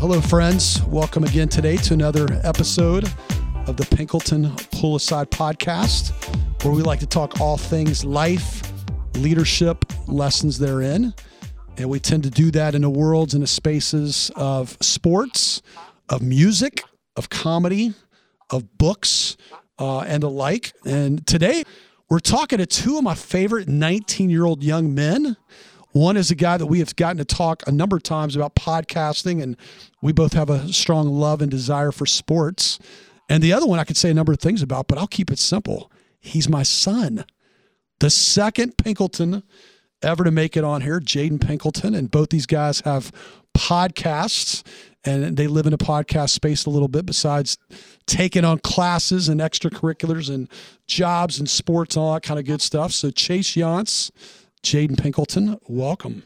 Hello, friends. Welcome again today to another episode of the Pinkleton Pull Aside podcast, where we like to talk all things life, leadership, lessons therein. And we tend to do that in the worlds and the spaces of sports, of music, of comedy, of books, uh, and the like. And today, we're talking to two of my favorite 19 year old young men one is a guy that we have gotten to talk a number of times about podcasting, and we both have a strong love and desire for sports. And the other one I could say a number of things about, but I'll keep it simple. He's my son, the second Pinkleton ever to make it on here, Jaden Pinkleton. And both these guys have podcasts and they live in a podcast space a little bit besides taking on classes and extracurriculars and jobs and sports and all that kind of good stuff. So Chase Younts Jaden Pinkleton, welcome.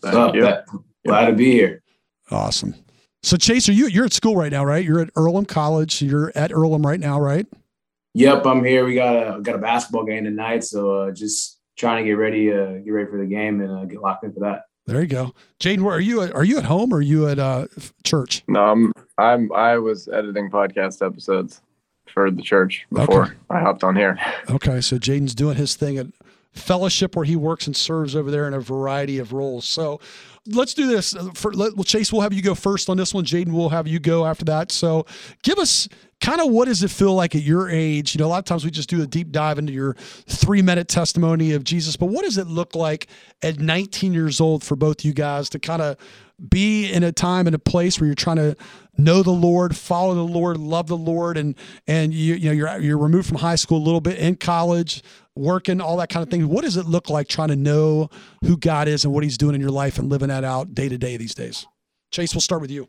What's up? Glad, glad to be here. Awesome. So Chase, are you you're at school right now, right? You're at Earlham College. You're at Earlham right now, right? Yep, I'm here. We got a got a basketball game tonight, so uh, just trying to get ready, uh, get ready for the game, and uh, get locked in for that. There you go, Jaden. Where are you? At, are you at home or are you at uh, church? No, I'm I'm I was editing podcast episodes for the church before okay. I hopped on here. Okay, so Jaden's doing his thing at fellowship where he works and serves over there in a variety of roles. So let's do this. For, let, well, Chase, we'll have you go first on this one. Jaden, we'll have you go after that. So give us kind of what does it feel like at your age? You know, a lot of times we just do a deep dive into your three minute testimony of Jesus, but what does it look like at 19 years old for both you guys to kind of be in a time and a place where you're trying to know the Lord, follow the Lord, love the Lord, and and you you know you're you're removed from high school a little bit in college, working, all that kind of thing. What does it look like trying to know who God is and what He's doing in your life and living that out day to day these days? Chase, we'll start with you.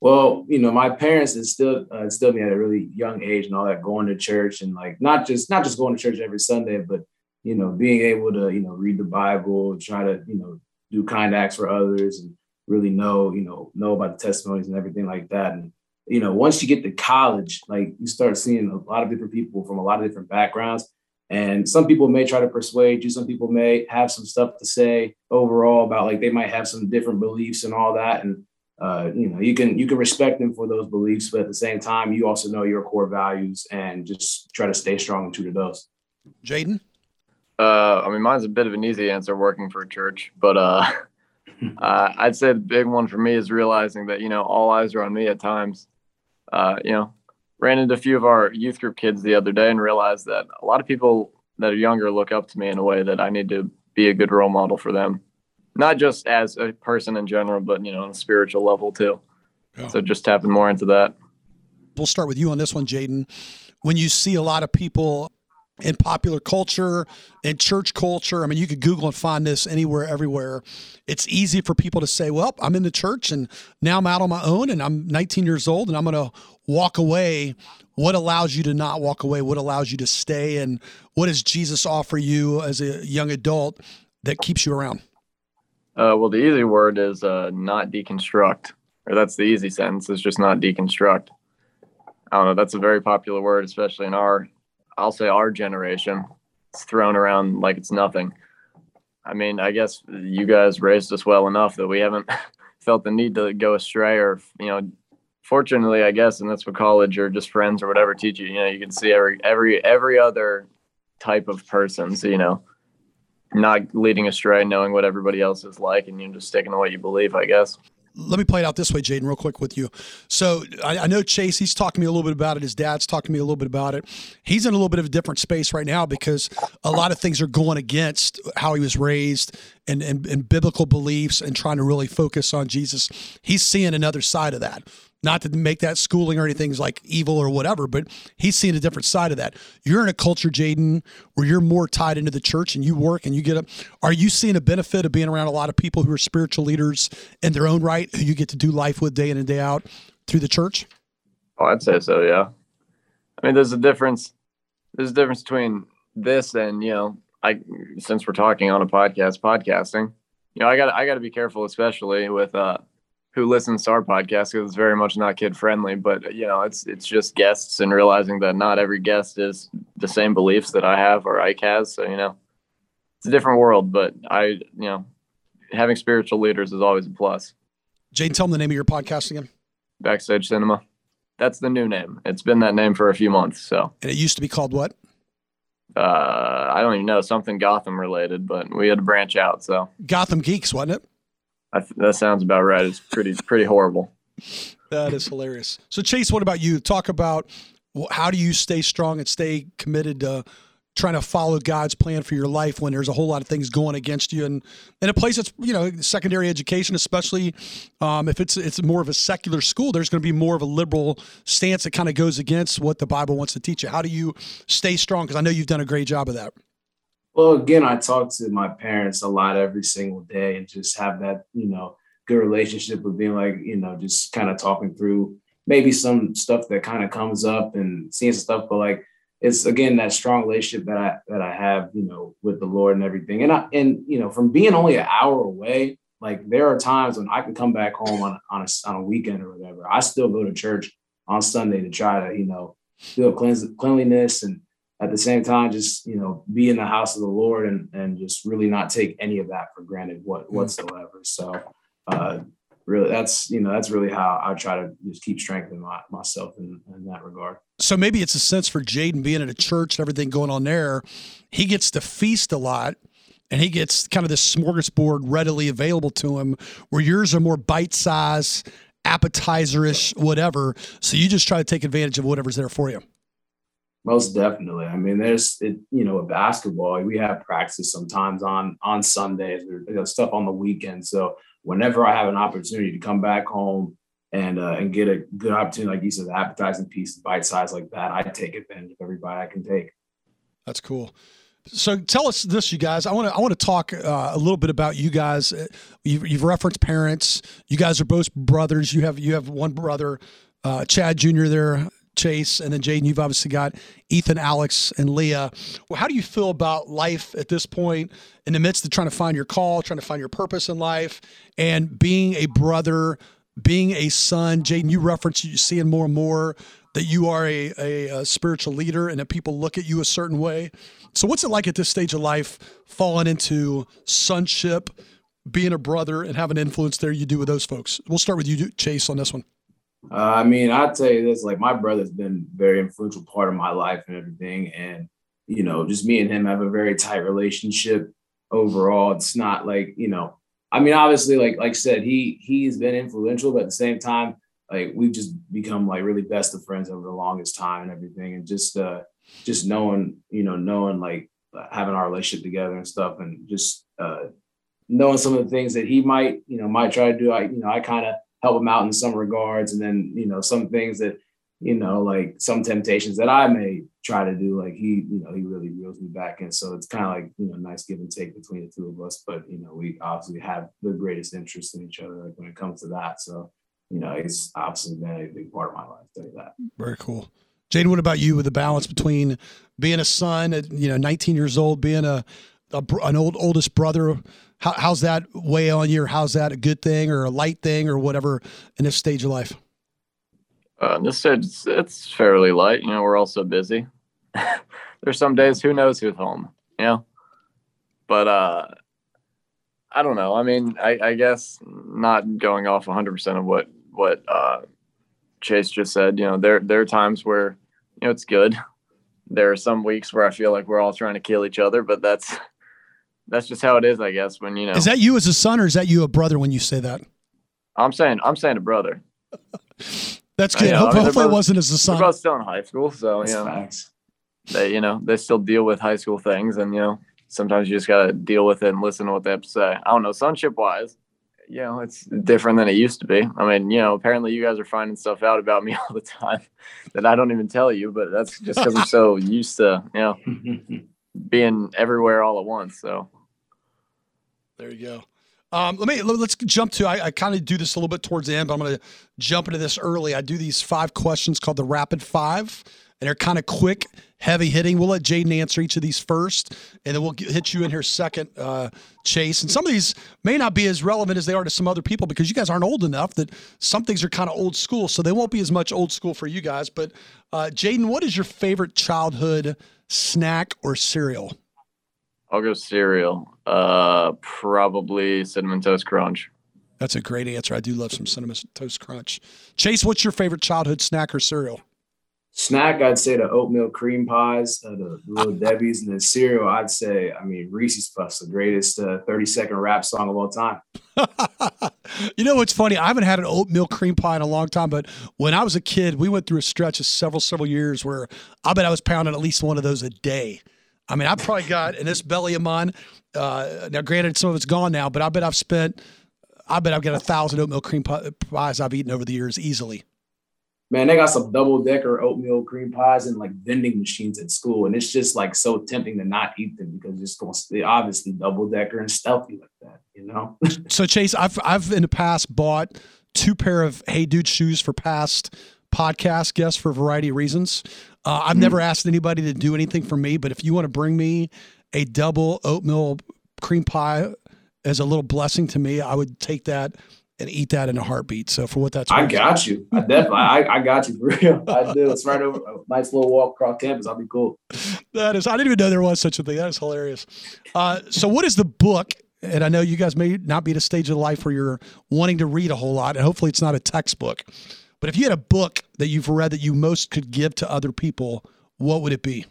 Well, you know, my parents instilled uh, instilled me at a really young age and all that, going to church and like not just not just going to church every Sunday, but you know, being able to you know read the Bible, try to you know do kind acts for others, and really know, you know, know about the testimonies and everything like that. And, you know, once you get to college, like you start seeing a lot of different people from a lot of different backgrounds. And some people may try to persuade you, some people may have some stuff to say overall about like they might have some different beliefs and all that. And uh, you know, you can you can respect them for those beliefs, but at the same time, you also know your core values and just try to stay strong and true to those. Jaden? Uh, I mean, mine's a bit of an easy answer working for a church, but uh, uh, I'd say the big one for me is realizing that you know all eyes are on me at times. Uh, you know, ran into a few of our youth group kids the other day and realized that a lot of people that are younger look up to me in a way that I need to be a good role model for them, not just as a person in general, but you know, on a spiritual level too. Yeah. So just tapping more into that. We'll start with you on this one, Jaden. When you see a lot of people in popular culture and church culture. I mean, you could Google and find this anywhere, everywhere. It's easy for people to say, well, I'm in the church and now I'm out on my own and I'm 19 years old and I'm going to walk away. What allows you to not walk away? What allows you to stay? And what does Jesus offer you as a young adult that keeps you around? Uh, well, the easy word is uh, not deconstruct, or that's the easy sentence is just not deconstruct. I don't know. That's a very popular word, especially in our I'll say our generation. It's thrown around like it's nothing. I mean, I guess you guys raised us well enough that we haven't felt the need to go astray or, you know, fortunately, I guess, and that's what college or just friends or whatever teach you, you know, you can see every, every, every other type of person. So, you know, not leading astray, knowing what everybody else is like and you know, just sticking to what you believe, I guess let me play it out this way, Jaden, real quick with you. So I, I, know Chase, he's talking to me a little bit about it. His dad's talking to me a little bit about it. He's in a little bit of a different space right now because a lot of things are going against how he was raised and, and, and biblical beliefs and trying to really focus on Jesus. He's seeing another side of that. Not to make that schooling or anything like evil or whatever, but he's seen a different side of that. You're in a culture, Jaden, where you're more tied into the church and you work and you get up. Are you seeing a benefit of being around a lot of people who are spiritual leaders in their own right, who you get to do life with day in and day out through the church? Oh, I'd say so. Yeah. I mean, there's a difference. There's a difference between this and you know, I since we're talking on a podcast, podcasting. You know, I got I got to be careful, especially with uh who listens to our podcast because it's very much not kid friendly. But you know, it's it's just guests and realizing that not every guest is the same beliefs that I have or Ike has. So you know, it's a different world. But I, you know, having spiritual leaders is always a plus. Jane, tell them the name of your podcast again. Backstage Cinema. That's the new name. It's been that name for a few months. So. And it used to be called what? Uh, I don't even know something Gotham related, but we had to branch out. So. Gotham Geeks, wasn't it? Th- that sounds about right. It's pretty pretty horrible. That is hilarious. So Chase, what about you? Talk about how do you stay strong and stay committed to trying to follow God's plan for your life when there's a whole lot of things going against you, and in a place that's you know secondary education, especially um, if it's it's more of a secular school, there's going to be more of a liberal stance that kind of goes against what the Bible wants to teach you. How do you stay strong? Because I know you've done a great job of that. Well, again, I talk to my parents a lot every single day and just have that, you know, good relationship with being like, you know, just kind of talking through maybe some stuff that kind of comes up and seeing stuff, but like it's again that strong relationship that I that I have, you know, with the Lord and everything. And I and you know, from being only an hour away, like there are times when I can come back home on on a, on a weekend or whatever. I still go to church on Sunday to try to, you know, do a cleanse, cleanliness and at the same time, just you know, be in the house of the Lord and and just really not take any of that for granted what mm. whatsoever. So uh really that's you know that's really how I try to just keep strengthening my, myself in, in that regard. So maybe it's a sense for Jaden being at a church and everything going on there. He gets to feast a lot and he gets kind of this smorgasbord readily available to him where yours are more bite size appetizerish whatever so you just try to take advantage of whatever's there for you most definitely. I mean, there's it, you know, a basketball. We have practice sometimes on on Sundays or you know, stuff on the weekend. So whenever I have an opportunity to come back home and uh, and get a good opportunity, like you said, appetizing piece, bite size like that, I take advantage of every bite I can take. That's cool. So tell us this, you guys. I want to I want to talk uh, a little bit about you guys. You've, you've, referenced parents. You guys are both brothers. You have you have one brother, uh, Chad Jr. There, Chase, and then Jaden, you've obviously got Ethan, Alex, and Leah. Well, how do you feel about life at this point in the midst of trying to find your call, trying to find your purpose in life, and being a brother, being a son? Jaden, you reference you seeing more and more that you are a, a, a, spiritual leader and that people look at you a certain way. So, what's it like at this stage of life, falling into sonship, being a brother, and having influence there you do with those folks? We'll start with you, Chase, on this one. Uh, I mean, I'll tell you this: like my brother's been very influential part of my life and everything, and you know, just me and him have a very tight relationship overall. It's not like you know, I mean, obviously, like like I said, he he's been influential, but at the same time, like we've just become like really best of friends over the longest time and everything, and just uh just knowing, you know, knowing like having our relationship together and stuff, and just uh knowing some of the things that he might, you know, might try to do. I you know, I kind of help him out in some regards. And then, you know, some things that, you know, like some temptations that I may try to do, like he, you know, he really reels me back in. So it's kind of like, you know, nice give and take between the two of us. But, you know, we obviously have the greatest interest in each other like when it comes to that. So, you know, it's obviously been a big part of my life. That. Very cool. Jane, what about you with the balance between being a son at, you know, 19 years old, being a, a an old oldest brother how, how's that weigh on you? Or how's that a good thing or a light thing or whatever in this stage of life? Uh, this stage, it's, it's fairly light. You know, we're also busy. There's some days who knows who's home, you know? But uh, I don't know. I mean, I, I guess not going off 100% of what, what uh, Chase just said, you know, there, there are times where, you know, it's good. There are some weeks where I feel like we're all trying to kill each other, but that's that's just how it is, I guess. When you know, is that you as a son, or is that you a brother? When you say that, I'm saying I'm saying a brother. That's good. Know, hopefully, I mean, it wasn't as a son. We're both still in high school, so That's you know, facts. they you know they still deal with high school things, and you know sometimes you just gotta deal with it and listen to what they have to say. I don't know, sonship wise, you know, it's different than it used to be. I mean, you know, apparently you guys are finding stuff out about me all the time that I don't even tell you, but that's just because I'm so used to, you know, being everywhere all at once. So there you go. Um, let me let's jump to. I, I kind of do this a little bit towards the end, but I'm going to jump into this early. I do these five questions called the rapid five, and they're kind of quick, heavy hitting. We'll let Jaden answer each of these first, and then we'll get, hit you in here second, uh, Chase. And some of these may not be as relevant as they are to some other people because you guys aren't old enough that some things are kind of old school, so they won't be as much old school for you guys. But uh, Jaden, what is your favorite childhood snack or cereal? I'll go cereal. Uh, probably cinnamon toast crunch. That's a great answer. I do love some cinnamon toast crunch. Chase, what's your favorite childhood snack or cereal? Snack, I'd say the oatmeal cream pies, uh, the little Debbie's, and then cereal, I'd say, I mean, Reese's Puffs, the greatest uh, 30 second rap song of all time. you know what's funny? I haven't had an oatmeal cream pie in a long time, but when I was a kid, we went through a stretch of several, several years where I bet I was pounding at least one of those a day. I mean, I've probably got in this belly of mine. Uh, now, granted, some of it's gone now, but I bet I've spent. I bet I've got a thousand oatmeal cream pies I've eaten over the years easily. Man, they got some double decker oatmeal cream pies and like vending machines at school, and it's just like so tempting to not eat them because it's going to obviously double decker and stealthy like that, you know. so Chase, I've I've in the past bought two pair of Hey Dude shoes for past podcast guests for a variety of reasons. Uh, I've mm-hmm. never asked anybody to do anything for me, but if you want to bring me a double oatmeal cream pie as a little blessing to me, I would take that and eat that in a heartbeat. So for what that's worth. I got you. I definitely, I, I got you for real. I do. It's right over a nice little walk across campus. I'll be cool. That is, I didn't even know there was such a thing. That is hilarious. Uh, so what is the book? And I know you guys may not be at a stage of life where you're wanting to read a whole lot, and hopefully it's not a textbook. But if you had a book that you've read that you most could give to other people, what would it be?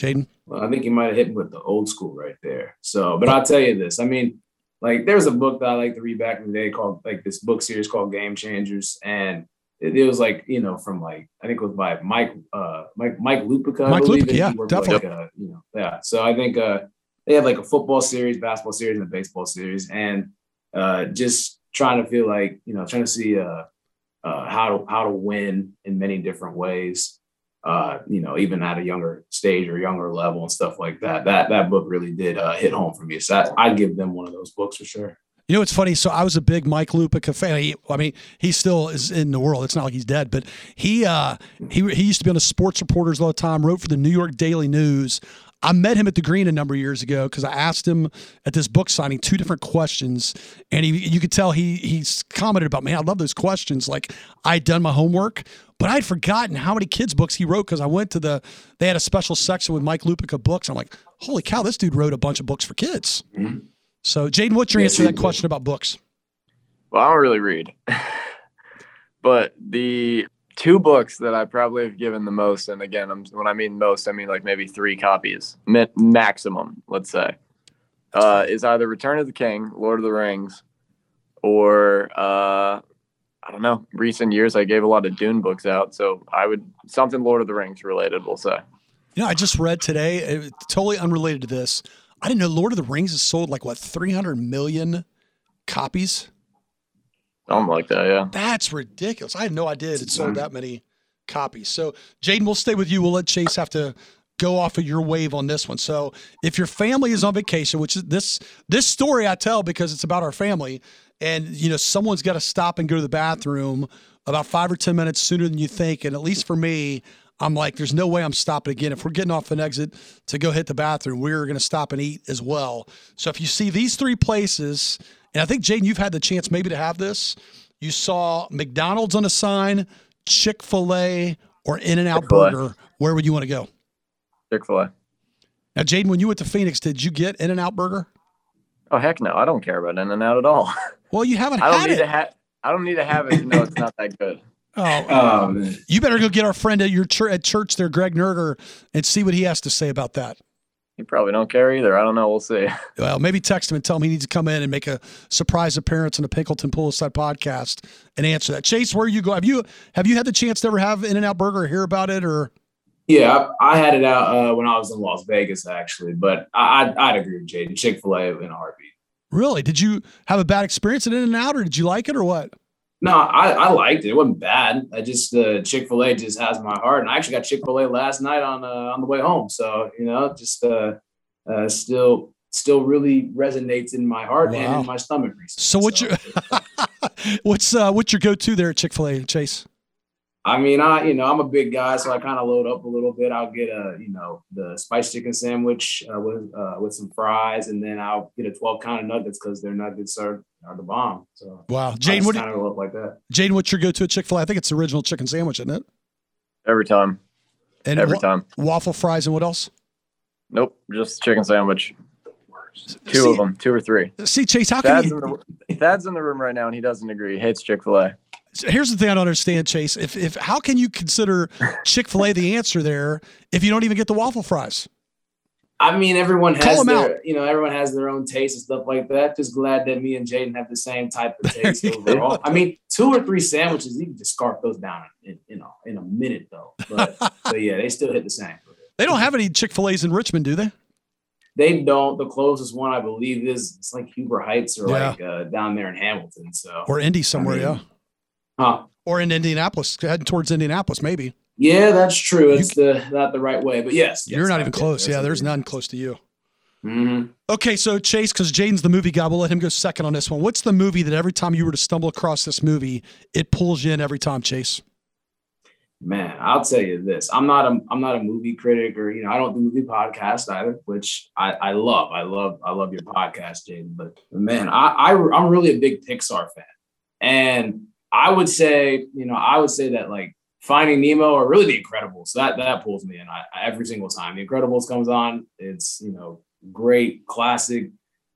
Jaden? Well, I think you might have hit with the old school right there. So, but I'll tell you this. I mean, like there's a book that I like to read back in the day called like this book series called Game Changers. And it, it was like, you know, from like I think it was by Mike uh Mike Mike Lupica. Mike Lupica, yeah, definitely. Like, uh, you know, yeah. So I think uh they have like a football series, basketball series, and a baseball series. And uh just trying to feel like, you know, trying to see uh uh, how to how to win in many different ways. Uh, you know, even at a younger stage or younger level and stuff like that. That that book really did uh, hit home for me. So I, I'd give them one of those books for sure. You know, it's funny. So I was a big Mike Lupica fan. I mean, he still is in the world. It's not like he's dead, but he uh, he he used to be on the sports reporters all the time. Wrote for the New York Daily News. I met him at the Greene a number of years ago because I asked him at this book signing two different questions, and he you could tell he he's commented about man, I love those questions. Like I'd done my homework, but I'd forgotten how many kids books he wrote because I went to the they had a special section with Mike Lupica books. I'm like, holy cow, this dude wrote a bunch of books for kids. Mm-hmm. So Jaden, what's your answer to that question about books? Well, I don't really read, but the two books that I probably have given the most, and again, I'm, when I mean most, I mean like maybe three copies maximum, let's say, uh, is either Return of the King, Lord of the Rings, or uh, I don't know. Recent years, I gave a lot of Dune books out, so I would something Lord of the Rings related, we'll say. You know, I just read today, totally unrelated to this. I didn't know Lord of the Rings has sold like what 300 million copies. Something like that, yeah. That's ridiculous. I had no idea it sold mm-hmm. that many copies. So, Jaden, we'll stay with you. We'll let Chase have to go off of your wave on this one. So, if your family is on vacation, which is this this story I tell because it's about our family, and you know someone's got to stop and go to the bathroom about five or ten minutes sooner than you think, and at least for me. I'm like, there's no way I'm stopping again. If we're getting off an exit to go hit the bathroom, we're going to stop and eat as well. So if you see these three places and I think, Jaden, you've had the chance maybe to have this. You saw McDonald's on a sign, Chick fil A, or In N Out Burger. Where would you want to go? Chick fil A. Now, Jaden, when you went to Phoenix, did you get In N Out Burger? Oh, heck no. I don't care about In N Out at all. Well, you haven't I don't need it. To ha- I don't need to have it to know it's not that good. Oh, um, you better go get our friend at your church, at church there, Greg Nerger, and see what he has to say about that. He probably don't care either. I don't know. We'll see. Well, maybe text him and tell him he needs to come in and make a surprise appearance on the Pinkleton Pull Aside podcast and answer that. Chase, where you go? Have you have you had the chance to ever have In and Out Burger or hear about it or? Yeah, I, I had it out uh, when I was in Las Vegas actually, but I, would I'd agree with Jaden. Chick Fil A in a heartbeat. Really? Did you have a bad experience at In and Out, or did you like it, or what? No, I, I liked it. It wasn't bad. I just uh, Chick Fil A just has my heart, and I actually got Chick Fil A last night on uh, on the way home. So you know, just uh, uh, still still really resonates in my heart and in my stomach. recently. So what's your what's uh, what's your go to there at Chick Fil A, Chase? I mean, I you know I'm a big guy, so I kind of load up a little bit. I'll get a you know the spice chicken sandwich uh, with uh, with some fries, and then I'll get a 12 count of nuggets because their nuggets are are the bomb. So Wow, Jane, just what kind of roll like that. Jane, what's your go to at Chick Fil A? I think it's the original chicken sandwich, isn't it? Every time. And Every wa- time. waffle fries and what else? Nope. Just chicken sandwich. Two See- of them. Two or three. See, Chase, how can Thad's you? in, the, Thad's in the room right now and he doesn't agree. He hates Chick fil A. Here's the thing I don't understand, Chase. If if how can you consider Chick Fil A the answer there if you don't even get the waffle fries? I mean, everyone has their, you know, everyone has their own taste and stuff like that. Just glad that me and Jaden have the same type of taste overall. I mean, two or three sandwiches, you can just scarf those down in, you know, in a minute though. But, but yeah, they still hit the same. They don't have any Chick Fil A's in Richmond, do they? They don't. The closest one I believe is it's like Huber Heights or Yeah. like uh, down there in Hamilton. So, Or Indy somewhere, mean- yeah. huh? Or in Indianapolis, heading towards Indianapolis, maybe. Yeah, that's true. It's the not the right way, but yes, You're not even close. Yeah, there's none close to you. hmm Okay, so Chase, because Jaden's the movie guy, we'll let him go second on this one. What's the movie that every time you were to stumble across this movie, it pulls you in every time, Chase? Man, I'll tell you this. I'm not a I'm not a movie critic or you know, I don't do movie podcasts either, which I, I love. I love I love your podcast, Jaden. But man, I, I I'm really a big Pixar fan. And I would say, you know, I would say that like Finding Nemo or really The Incredibles, that that pulls me in I, every single time. The Incredibles comes on, it's you know, great classic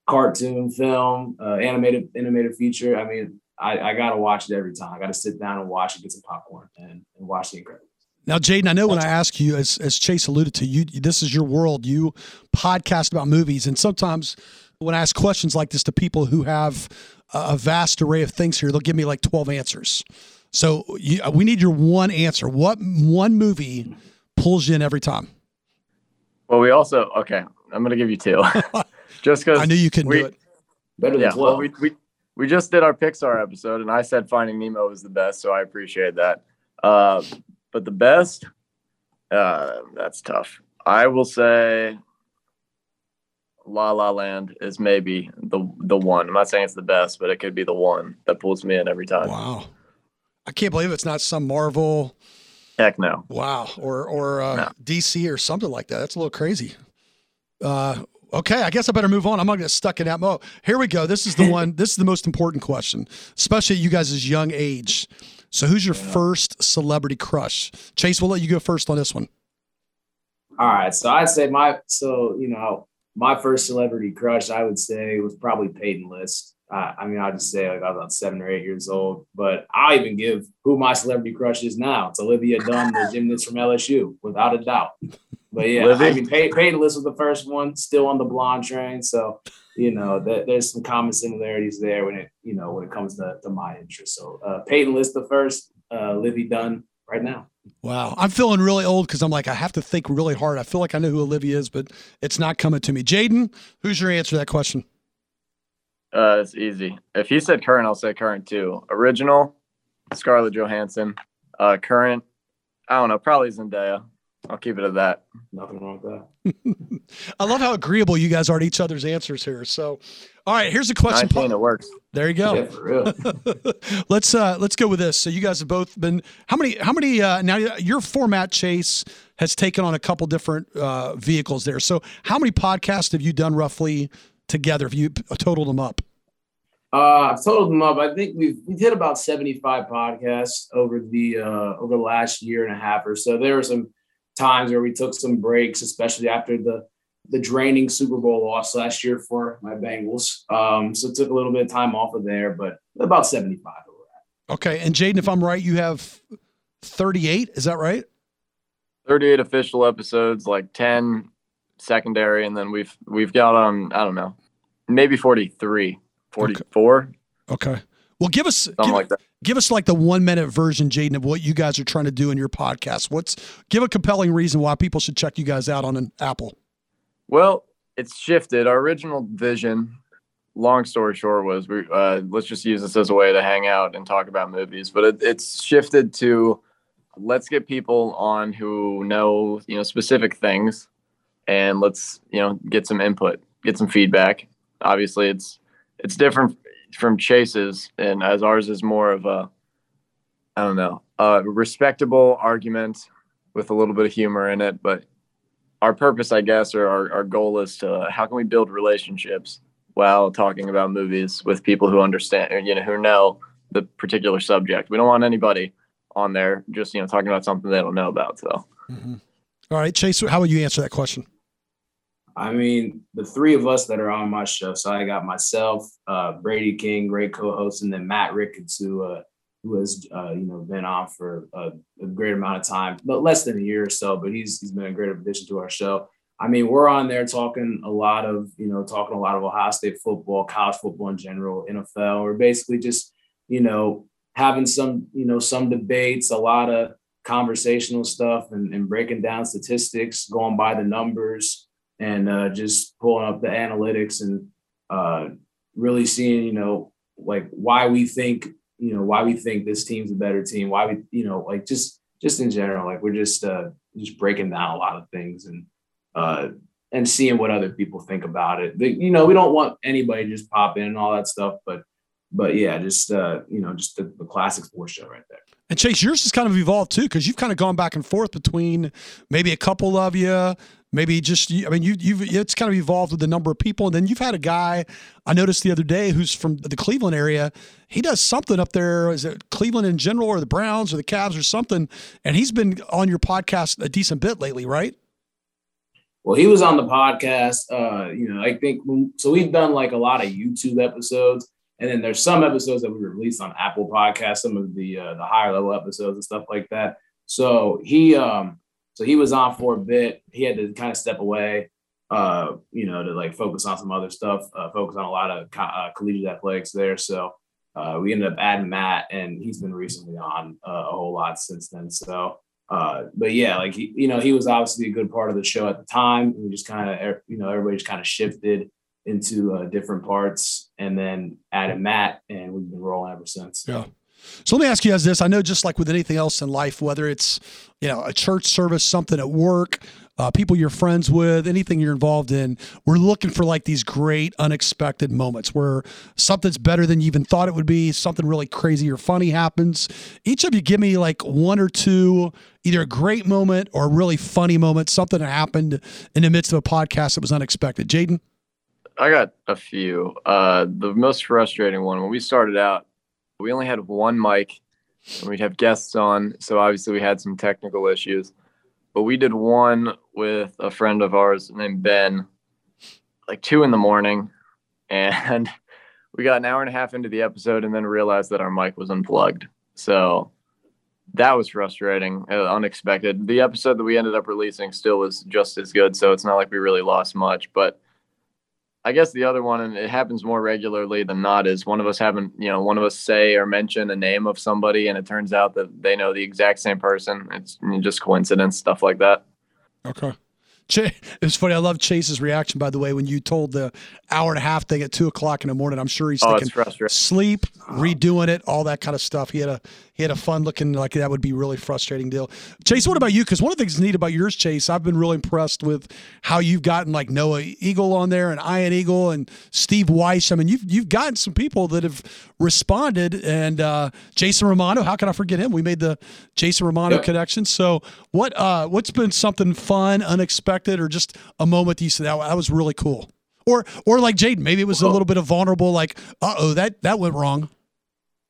cartoon film, uh, animated animated feature. I mean, I, I gotta watch it every time. I gotta sit down and watch it, get some popcorn, and, and watch The Incredibles. Now, Jaden, I know when I ask you, as, as Chase alluded to, you this is your world. You podcast about movies, and sometimes when I ask questions like this to people who have a a vast array of things here, they'll give me like twelve answers. So you, we need your one answer. What one movie pulls you in every time? Well, we also, okay, I'm going to give you two. Just because I knew you couldn't we, do it. Better than Yeah, well, we, we, we just did our Pixar episode, and I said Finding Nemo was the best, so I appreciate that. Uh, but the best, uh, that's tough. I will say La La Land is maybe the the one. I'm not saying it's the best, but it could be the one that pulls me in every time. Wow, I can't believe it's not some Marvel. Heck no. Wow, or or uh, No. DC or something like that. That's a little crazy. Uh, okay, I guess I better move on. I'm not gonna get stuck in that mode. Here we go. This is the one. This is the most important question, especially at you guys' young age. So, who's your first celebrity crush? Chase, we'll let you go first on this one. All right. So I'd say my so you know my first celebrity crush I would say was probably Peyton List. Uh, I mean I'd just say like I was about seven or eight years old, but I'll even give who my celebrity crush is now. It's Olivia Dunne, the gymnast from LSU, without a doubt. But yeah, Livvy? I mean Pey- Peyton List was the first one, still on the blonde train. So you know th- there's some common similarities there when it you know when it comes to, to my interest. So uh, Peyton List the first, uh, Livvy Dunne right now. Wow, I'm feeling really old because I'm like I have to think really hard. I feel like I know who Olivia is, but it's not coming to me. Jaden, who's your answer to that question? Uh, it's easy. If he said current, I'll say current too. Original, Scarlett Johansson. Uh, current, I don't know, probably Zendaya. I'll keep it at that. Nothing wrong with that. I love how agreeable you guys are to each other's answers here. So, all right, here's a question. 19, it works. There you go. Yeah, for real. let's uh let's go with this. So you guys have both been how many how many uh now your format chase has taken on a couple different uh vehicles there. So how many podcasts have you done roughly together if you p- totaled them up? Uh, I've totaled them up. I think we've we did about seventy five podcasts over the uh, over the last year and a half or so. There were some times where we took some breaks, especially after the the draining Super Bowl loss last year for my Bengals. Um, so took a little bit of time off of there, but about seventy five. Okay, and Jaden, if I'm right, you have 38, is that right? 38 official episodes, like 10 secondary, and then we've we've got um I don't know, maybe 43, 44, Okay. Well, give us something give, like that. give us like the 1 minute version Jaden of what you guys are trying to do in your podcast. What's give a compelling reason why people should check you guys out on an Apple. Well, it's shifted. Our original vision long story short was we uh, let's just use this as a way to hang out and talk about movies. But it, it's shifted to let's get people on who know you know specific things, and let's you know get some input, get some feedback. Obviously, it's it's different from Chase's, and as ours is more of a I don't know a respectable argument with a little bit of humor in it, but our purpose, I guess, or our, our goal is to how can we build relationships while talking about movies with people who understand, or, you know, who know the particular subject. We don't want anybody on there just you know talking about something they don't know about. So, mm-hmm. All right, Chase, how would you answer that question? I mean, the three of us that are on my show. So I got myself, uh, Brady King, great co-host, and then Matt Ricketts, who uh, who has uh, you know been on for a, a, great amount of time, but less than a year or so. But he's he's been a great addition to our show. I mean, we're on there talking a lot of you know talking a lot of Ohio State football, college football in general, NFL. We're basically just you know having some you know some debates, a lot of conversational stuff, and, and breaking down statistics, going by the numbers, and uh, just pulling up the analytics and uh, really seeing you know like why we think you know why we think this team's a better team why we you know like just just in general like we're just uh just breaking down a lot of things and uh and seeing what other people think about it. You know we don't want anybody just pop in and all that stuff but but yeah just uh you know just the, the classic sports show right there and Chase, yours has kind of evolved too, because you've kind of gone back and forth between maybe a couple of you, maybe just I mean you you've it's kind of evolved with the number of people, and then you've had a guy I noticed the other day who's from the Cleveland area. He does something up there. Is it Cleveland in general, or the Browns, or the Cavs, or something? And he's been on your podcast a decent bit lately, right? Well, he was on the podcast. Uh, you know, I think so. We've done like a lot of YouTube episodes and then there's some episodes that we released on Apple Podcasts, some of the uh, the higher level episodes and stuff like that. So he um so he was on for a bit. He had to kind of step away, uh, you know, to like focus on some other stuff, uh, focus on a lot of co- uh, collegiate athletics there. So uh, we ended up adding Matt, and he's been recently on uh, a whole lot since then. So, uh, but yeah, like he, you know, he was obviously a good part of the show at the time. We just kind of, you know, everybody just kind of shifted into uh, different parts and then added Matt, and we've been rolling ever since. Yeah. So let me ask you guys this. I know just like with anything else in life, whether it's, you know, a church service, something at work, uh, people you're friends with, anything you're involved in, we're looking for like these great unexpected moments where something's better than you even thought it would be, something really crazy or funny happens. Each of you give me like one or two, either a great moment or a really funny moment, something that happened in the midst of a podcast that was unexpected. Jaden? I got a few. Uh, the most frustrating one when we started out, we only had one mic, and we'd have guests on. So obviously we had some technical issues, but we did one with a friend of ours named Ben, like two in the morning, and we got an hour and a half into the episode, and then realized that our mic was unplugged. So that was frustrating, uh, unexpected. The episode that we ended up releasing still was just as good, so it's not like we really lost much, but I guess the other one, and it happens more regularly than not, is one of us having, you know, one of us say or mention a name of somebody, and it turns out that they know the exact same person. It's just coincidence, stuff like that. Okay. It was funny. I love Chase's reaction, by the way, when you told the hour and a half thing at two o'clock in the morning. I'm sure he's oh, thinking sleep, redoing it, all that kind of stuff. He had a he had a fun looking like that would be really frustrating deal. Chase, what about you? Because one of the things neat about yours, Chase, I've been really impressed with how you've gotten like Noah Eagle on there and Ian Eagle and Steve Wyche. I mean, you've you've gotten some people that have responded, and uh, Jason Romano. How can I forget him? We made the Jason Romano yep. connection. So, what uh, what's been something fun, unexpected, or just a moment that you said that, that was really cool? Or or like Jaden, maybe it was a little bit of vulnerable, like, uh oh, that that went wrong.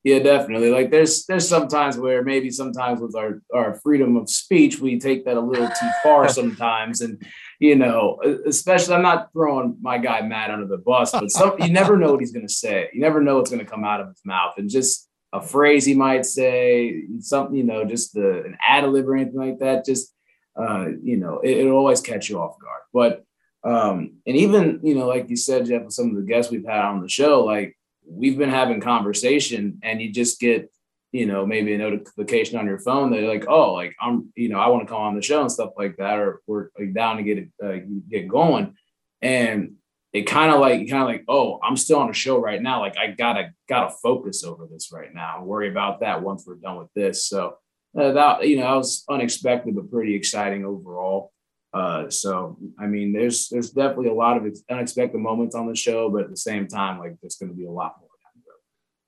Yeah, definitely. Like there's there's sometimes where maybe sometimes with our our freedom of speech we take that a little too far sometimes, and you know, especially I'm not throwing my guy Matt under the bus, but some you never know what he's gonna say. You never know what's gonna come out of his mouth, and just a phrase he might say, something you know, just the, an ad lib or anything like that. Just uh, you know, it, it'll always catch you off guard. But um, and even you know, like you said, Jeff, with some of the guests we've had on the show, like we've been having conversation and you just get you know maybe a notification on your phone that like oh like i'm you know i want to come on the show and stuff like that or we're like, down to get it uh, get going. And it kind of like kind of like oh i'm still on a show right now. Like i gotta gotta focus over this right now worry about that once we're done with this. So uh, that you know that was unexpected but pretty exciting overall uh, so i mean there's there's definitely a lot of unexpected moments on the show but at the same time like there's going to be a lot more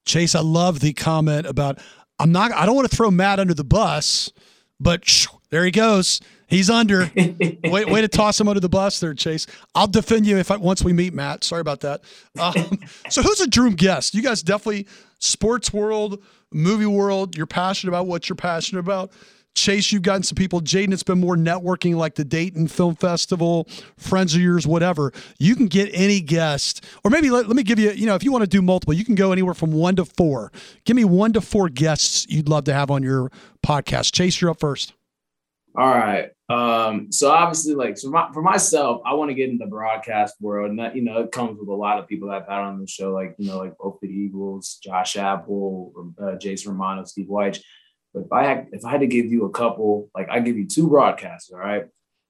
chase i love the comment about i'm not i don't want to throw matt under the bus but there he goes He's under. way, way to toss him under the bus there, Chase. I'll defend you if I once we meet, Matt. Sorry about that. Um, so who's a dream guest? You guys definitely sports world, movie world. You're passionate about what you're passionate about. Chase, you've gotten some people. Jaden, it's been more networking like the Dayton Film Festival, friends of yours, whatever. You can get any guest, or maybe let, let me give you, you know, if you want to do multiple, you can go anywhere from one to four. Give me one to four guests you'd love to have on your podcast. Chase, you're up first. All right. Um, so obviously, like so my, for myself, I want to get in the broadcast world, and that you know it comes with a lot of people that I've had on the show, like you know, like both the Eagles, Josh Apple, uh, Jason Romano, Steve Wyche. But if I had if I had to give you a couple, like I give you two broadcasters, all right.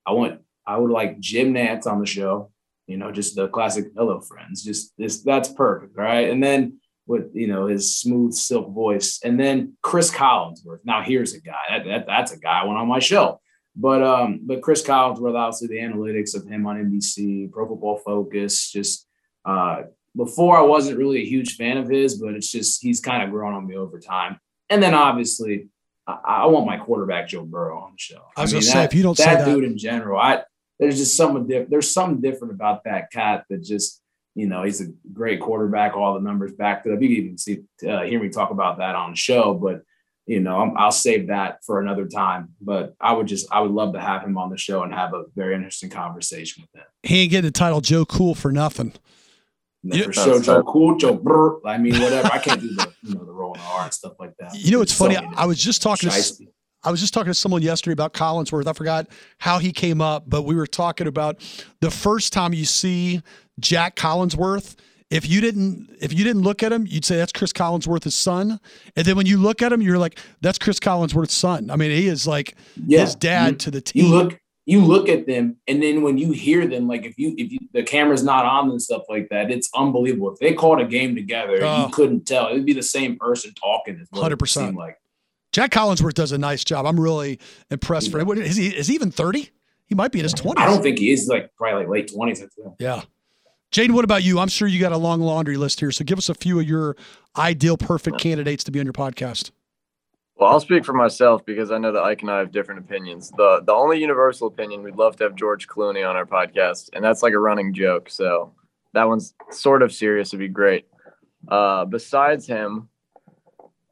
I want I would like Jim Nantz on the show, you know, just the classic hello friends, just this that's perfect, right? And then with you know his smooth silk voice, and then Chris Collinsworth. Now here's a guy that, that that's a guy I went on my show, but um, but Chris Collinsworth, obviously the analytics of him on NBC, Pro Football Focus, just uh, before I wasn't really a huge fan of his, but it's just he's kind of grown on me over time. And then obviously, I, I want my quarterback Joe Burrow on the show. I was I mean, gonna that, say if you don't that, that dude in general, I there's just something different. There's something different about that cat that just you know, he's a great quarterback. All the numbers backed up. You can even see, uh, hear me talk about that on the show, but you know, i will save that for another time. But I would just, I would love to have him on the show and have a very interesting conversation with him. He ain't getting the title Joe Cool for nothing. No, for sure, Joe Cool, Joe Brr. I mean, whatever. I can't do the, you know, the rolling R and stuff like that. You know, it's funny. I was just talking to. I was just talking to someone yesterday about Collinsworth. I forgot how he came up, but we were talking about the first time you see Jack Collinsworth, if you didn't if you didn't look at him, you'd say that's Chris Collinsworth's son. And then when you look at him, you're like, that's Chris Collinsworth's son. I mean, he is like yeah. his dad you, to the team. You look you look at them and then when you hear them, like if you if you, the camera's not on and stuff like that, it's unbelievable. If they called a game together, oh. you couldn't tell. It'd be the same person talking. Hundred percent. Like Jack Collinsworth does a nice job. I'm really impressed yeah. for him. Is he is he even 30? He might be in his 20s. I don't think he is like probably like late 20s. Yeah. Jaden, what about you? I'm sure you got a long laundry list here. So give us a few of your ideal perfect candidates to be on your podcast. Well, I'll speak for myself because I know that Ike and I have different opinions. The the only universal opinion we'd love to have George Clooney on our podcast, and that's like a running joke. So that one's sort of serious. It'd be great. Uh, besides him,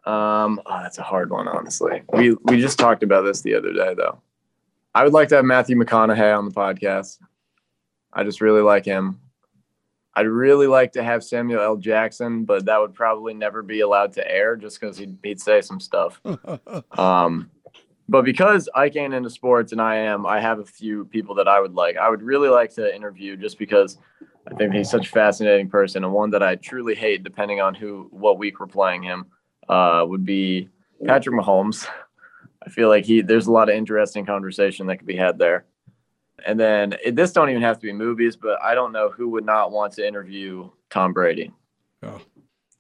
um, oh, that's a hard one, honestly. We we just talked about this the other day, though. I would like to have Matthew McConaughey on the podcast. I just really like him. I'd really like to have Samuel L. Jackson, but that would probably never be allowed to air just because he'd, he'd say some stuff. um, but because Ike ain't into sports and I am, I have a few people that I would like. I would really like to interview just because I think he's such a fascinating person and one that I truly hate, depending on who, what week we're playing him, uh, would be Patrick Mahomes. I feel like he there's a lot of interesting conversation that could be had there. And then it, this don't even have to be movies, but I don't know who would not want to interview Tom Brady. Oh.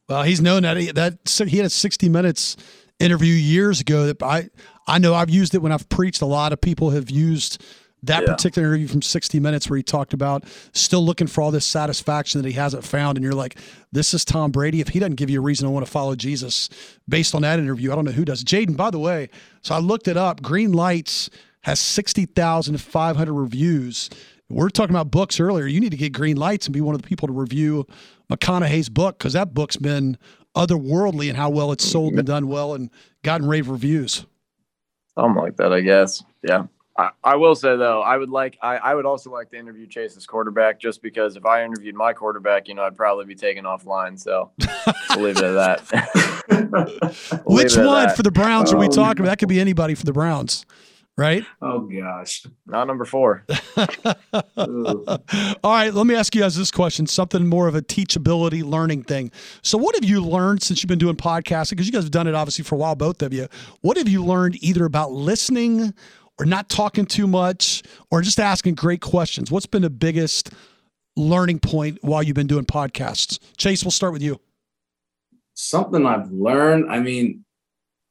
Well, he's known that he, that he had a 60 minutes interview years ago that I I know I've used it when I've preached. A lot of people have used that yeah. particular interview from 60 minutes where he talked about still looking for all this satisfaction that he hasn't found and you're like this is tom brady if he doesn't give you a reason to want to follow jesus based on that interview i don't know who does jaden by the way so i looked it up Greenlights has 60,500 reviews. We're talking about books earlier. You need to get Greenlights and be one of the people to review McConaughey's book because that book's been otherworldly in how well it's sold and done well and gotten rave reviews. Something like that, I guess. Yeah. I, I will say though, I would like I, I would also like to interview Chase's quarterback just because if I interviewed my quarterback, you know, I'd probably be taken offline. So we'll leave it at that. we'll Which one that. for the Browns are we um, talking about? That could be anybody for the Browns right? Oh gosh, not number four. All right, let me ask you guys this question: something more of a teachability, learning thing. So, what have you learned since you've been doing podcasting? Because you guys have done it obviously for a while, both of you. What have you learned either about listening? Or not talking too much, or just asking great questions. What's been the biggest learning point while you've been doing podcasts? Chase, we'll start with you. Something I've learned. I mean,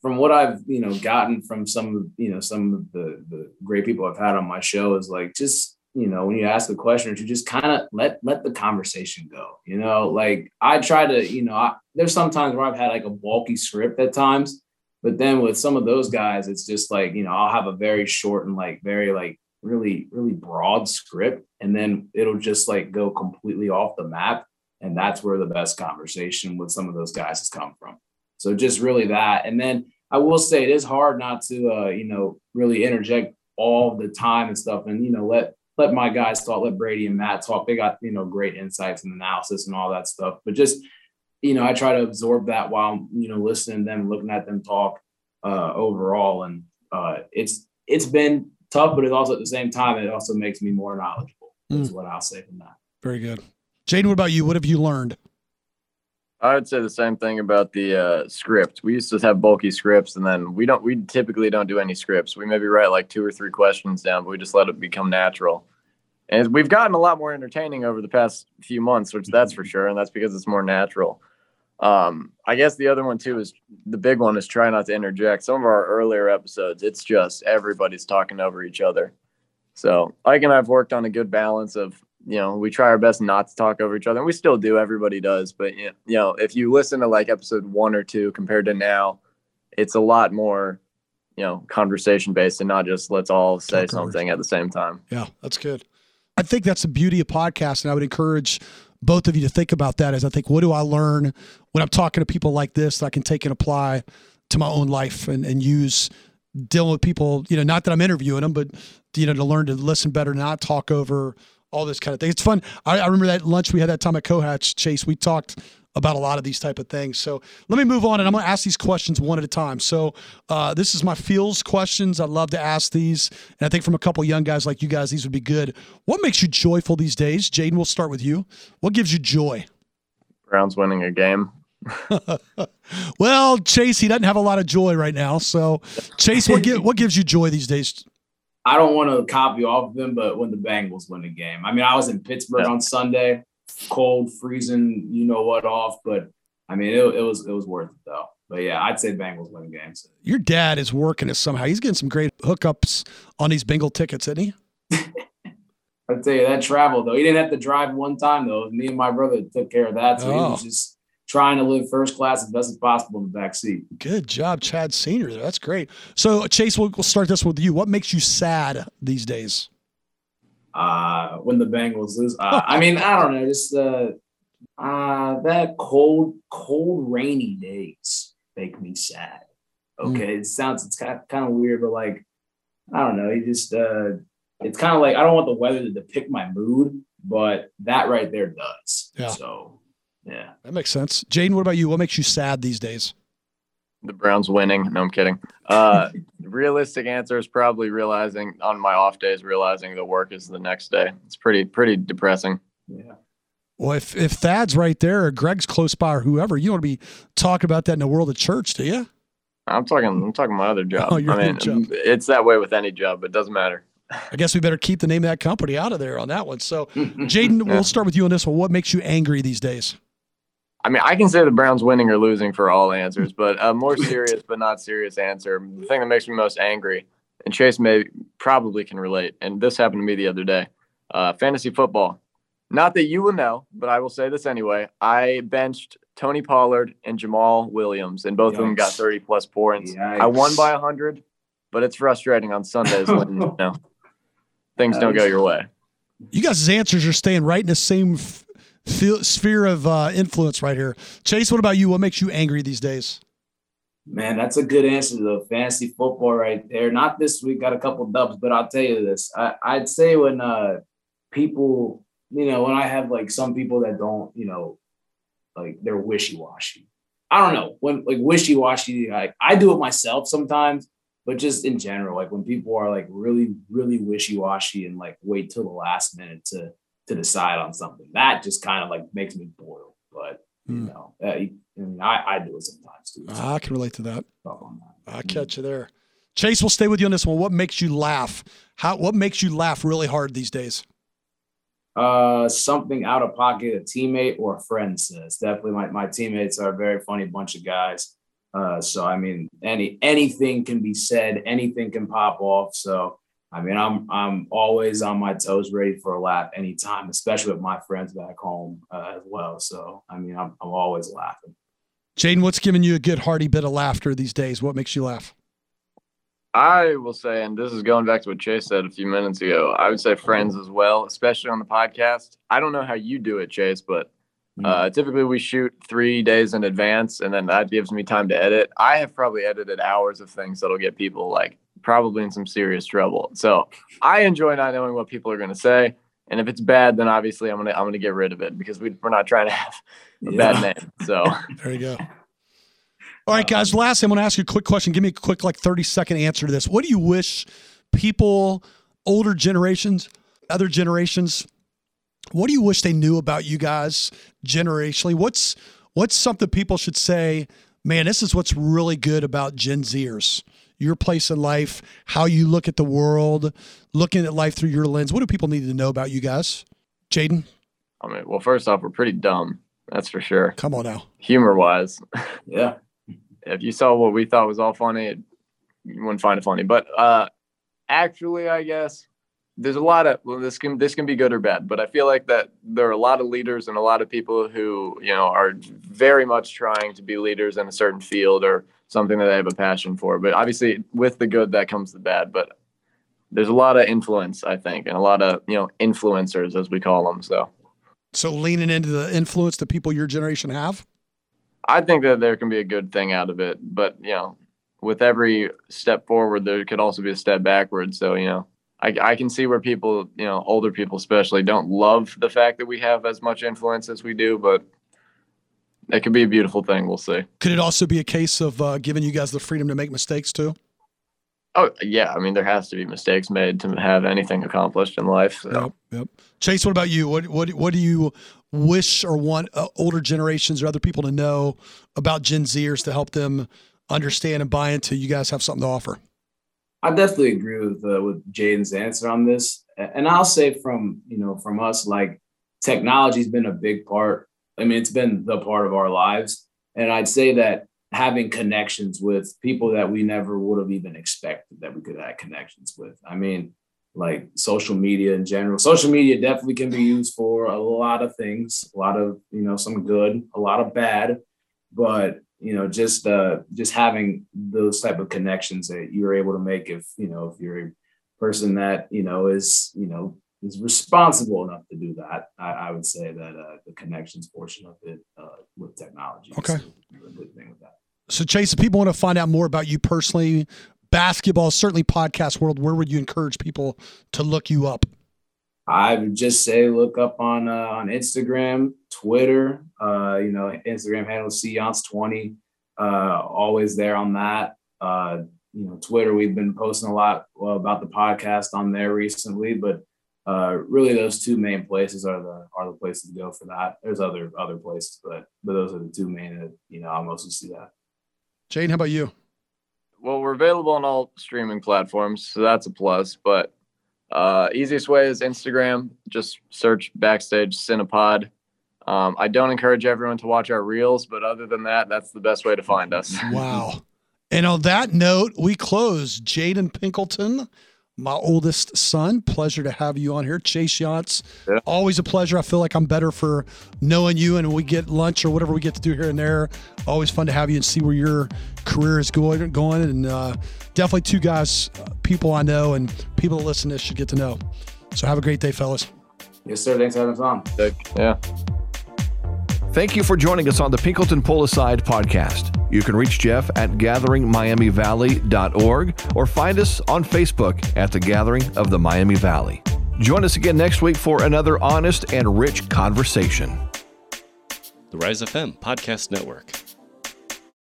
from what I've you know gotten from some of you know some of the the great people I've had on my show is like just you know when you ask a question or you just kind of let let the conversation go. You know, like I try to you know I, there's sometimes where I've had like a bulky script at times, but then with some of those guys, it's just like you know I'll have a very short and like very like really really broad script, and then it'll just like go completely off the map, and that's where the best conversation with some of those guys has come from. So just really that, and then I will say it is hard not to, uh, you know, really interject all the time and stuff, and you know, let let my guys talk, let Brady and Matt talk. They got you know great insights and analysis and all that stuff. But just you know, I try to absorb that while you know listening to them, looking at them talk uh, overall, and uh, it's it's been tough, but it's also at the same time it also makes me more knowledgeable. That's mm. what I'll say from that. Very good, Jaden. What about you? What have you learned? I would say the same thing about the uh, script. We used to have bulky scripts, and then we don't. We typically don't do any scripts. We maybe write like two or three questions down, but we just let it become natural. And we've gotten a lot more entertaining over the past few months, which that's for sure, and that's because it's more natural. Um, I guess the other one too is the big one is try not to interject. Some of our earlier episodes, it's just everybody's talking over each other. So Ike and I've worked on a good balance of you know, we try our best not to talk over each other. And we still do. Everybody does. But, you know, if you listen to like episode one or two compared to now, it's a lot more, you know, conversation based and not just let's all say talk something at the same time. Yeah, that's good. I think that's the beauty of podcasts. And I would encourage both of you to think about that as I think, what do I learn when I'm talking to people like this that I can take and apply to my own life and, and use dealing with people, you know, not that I'm interviewing them, but, you know, to learn to listen better, not talk over all this kind of thing. It's fun. I, I remember that lunch we had that time at Cohatch Chase. We talked about a lot of these type of things. So let me move on, and I'm going to ask these questions one at a time. So uh, this is my feels questions. I'd love to ask these, and I think from a couple young guys like you guys, these would be good. What makes you joyful these days, Jaden? We'll start with you. What gives you joy? Browns winning a game. well, Chase, he doesn't have a lot of joy right now. So, Chase, what, what gives you joy these days? I don't want to copy off of them, but when the Bengals win a game, I mean, I was in Pittsburgh yeah. on Sunday, cold, freezing, you know what off, but I mean, it, it was it was worth it though. But yeah, I'd say Bengals win the games. Your dad is working it somehow. He's getting some great hookups on these Bengal tickets, isn't he? I tell you that travel though. He didn't have to drive one time though. Me and my brother took care of that. So oh. he was just trying to live first class as best as possible in the back seat. Good job, Chad Senior. That's great. So, Chase, we'll, we'll start this with you. What makes you sad these days? Uh, when the Bengals lose. Uh, I mean, I don't know, just uh, uh, that cold, cold, rainy days make me sad. Okay, mm. it sounds it's kind of, kind of weird, but like I don't know, you just uh, it's kind of like I don't want the weather to depict my mood, but that right there does. Yeah. So yeah. That makes sense. Jaden, what about you? What makes you sad these days? The Browns winning. No, I'm kidding. Uh, realistic answer is probably realizing on my off days, realizing the work is the next day. It's pretty, pretty depressing. Yeah. Well, if, if Thad's right there or Greg's close by or whoever, you don't want to be talking about that in the world of church, do you? I'm talking. I'm talking my other job. Oh, your I mean, job. it's that way with any job. But it doesn't matter. I guess we better keep the name of that company out of there on that one. So, Jaden, yeah. we'll start with you on this one. What makes you angry these days? I mean, I can say the Browns winning or losing for all answers, but a more serious but not serious answer. The thing that makes me most angry, and Chase may probably can relate, and this happened to me the other day. Uh, fantasy football. Not that you will know, but I will say this anyway. I benched Tony Pollard and Jamaal Williams, and both Yikes. of them got 30 plus points. Yikes. I won by 100, but it's frustrating on Sundays when you know, things don't go your way. You guys' answers are staying right in the same sphere of uh, influence right here. Chase, what about you? What makes you angry these days? Man, that's a good answer to fantasy football right there. Not this week, got a couple dubs, but I'll tell you this. I, would say when uh, people, you know, when I have like some people that don't, you know, like they're wishy washy. I don't know when like wishy washy. Like I do it myself sometimes, but just in general, like when people are like really, really wishy washy and like wait till the last minute to to decide on something. That just kind of like makes me boil. But you mm. know, I mean, I, I do it sometimes too. So I can relate to that. I catch you there. Chase, we'll stay with you on this one. What makes you laugh? How? What makes you laugh really hard these days? Uh, something out of pocket a teammate or a friend says. Definitely, my my teammates are a very funny bunch of guys. Uh, so I mean, any anything can be said, anything can pop off. So I mean, I'm I'm always on my toes, ready for a laugh anytime, especially with my friends back home uh, as well. So I mean, I'm I'm always laughing. Jaden, what's giving you a good hearty bit of laughter these days? What makes you laugh? I will say, and this is going back to what Chase said a few minutes ago, I would say friends as well, especially on the podcast. I don't know how you do it, Chase, but mm-hmm. uh, typically we shoot three days in advance, and then that gives me time to edit. I have probably edited hours of things that'll get people like probably in some serious trouble. So I enjoy not knowing what people are going to say. And if it's bad, then obviously I'm gonna I'm gonna get rid of it because we, we're not trying to have a yeah. bad name. So there you go. All right, guys. Lastly, I'm going to ask you a quick question. Give me a quick, like, 30 second answer to this. What do you wish people, older generations, other generations, what do you wish they knew about you guys generationally? What's what's something people should say? Man, this is what's really good about Gen Zers. Your place in life, how you look at the world, looking at life through your lens. What do people need to know about you guys? Jaden? I mean, well, first off, we're pretty dumb. That's for sure. Come on now. Humor wise. Yeah if you saw what we thought was all funny, you wouldn't find it funny. But uh, actually, I guess there's a lot of well, this can this can be good or bad. But I feel like that there are a lot of leaders and a lot of people who you know are very much trying to be leaders in a certain field or something that I have a passion for. But obviously, with the good that comes the bad. But there's a lot of influence, I think, and a lot of you know influencers as we call them. So. So leaning into the influence that people your generation have. I think that there can be a good thing out of it, but you know, with every step forward, there could also be a step backward. So you know, I, I can see where people, you know, older people especially, don't love the fact that we have as much influence as we do, but it could be a beautiful thing. We'll see. Could it also be a case of uh, giving you guys the freedom to make mistakes too? Oh yeah, I mean there has to be mistakes made to have anything accomplished in life. So. Yep, yep. Chase, what about you? What what what do you wish or want uh, older generations or other people to know about Gen Zers to help them understand and buy into? You guys have something to offer. I definitely agree with uh, with Jaden's answer on this, and I'll say from you know from us like technology's been a big part. I mean, it's been the part of our lives, and I'd say that having connections with people that we never would have even expected that we could have connections with. I mean, like social media in general. Social media definitely can be used for a lot of things, a lot of, you know, some good, a lot of bad, but you know, just uh just having those type of connections that you're able to make if, you know, if you're a person that, you know, is, you know, is responsible enough to do that. I, I would say that uh, the connections portion of it uh, with technology okay. a good thing with that. So, Chase, if people want to find out more about you personally, basketball, certainly podcast world, where would you encourage people to look you up? I would just say look up on uh, on Instagram, Twitter. Uh, you know, Instagram handle Ceyance20. Uh, always there on that. Uh, you know, Twitter. We've been posting a lot about the podcast on there recently, but uh, really those two main places are the are the places to go for that. There's other other places, but but those are the two main that you know I mostly see that. Jane, how about you? Well, we're available on all streaming platforms, so that's a plus. But uh, easiest way is Instagram. Just search backstage Cinepod. Um, I don't encourage everyone to watch our reels, but other than that, that's the best way to find us. wow. And on that note, we close. Jaden Pinkleton my oldest son. Pleasure to have you on here, Chase Younts. Yeah. Always a pleasure. I feel like I'm better for knowing you, and we get lunch or whatever we get to do here and there. Always fun to have you and see where your career is going. Going, and uh, definitely two guys, uh, people I know, and people that listen to this should get to know. So have a great day, fellas. Yes, sir. Thanks for having us on. Yeah. Thank you for joining us on the Pinkleton Pull Aside podcast. You can reach Jeff at gatheringmiamivalley.org or find us on Facebook at the Gathering of the Miami Valley. Join us again next week for another honest and rich conversation. The Rise FM Podcast Network.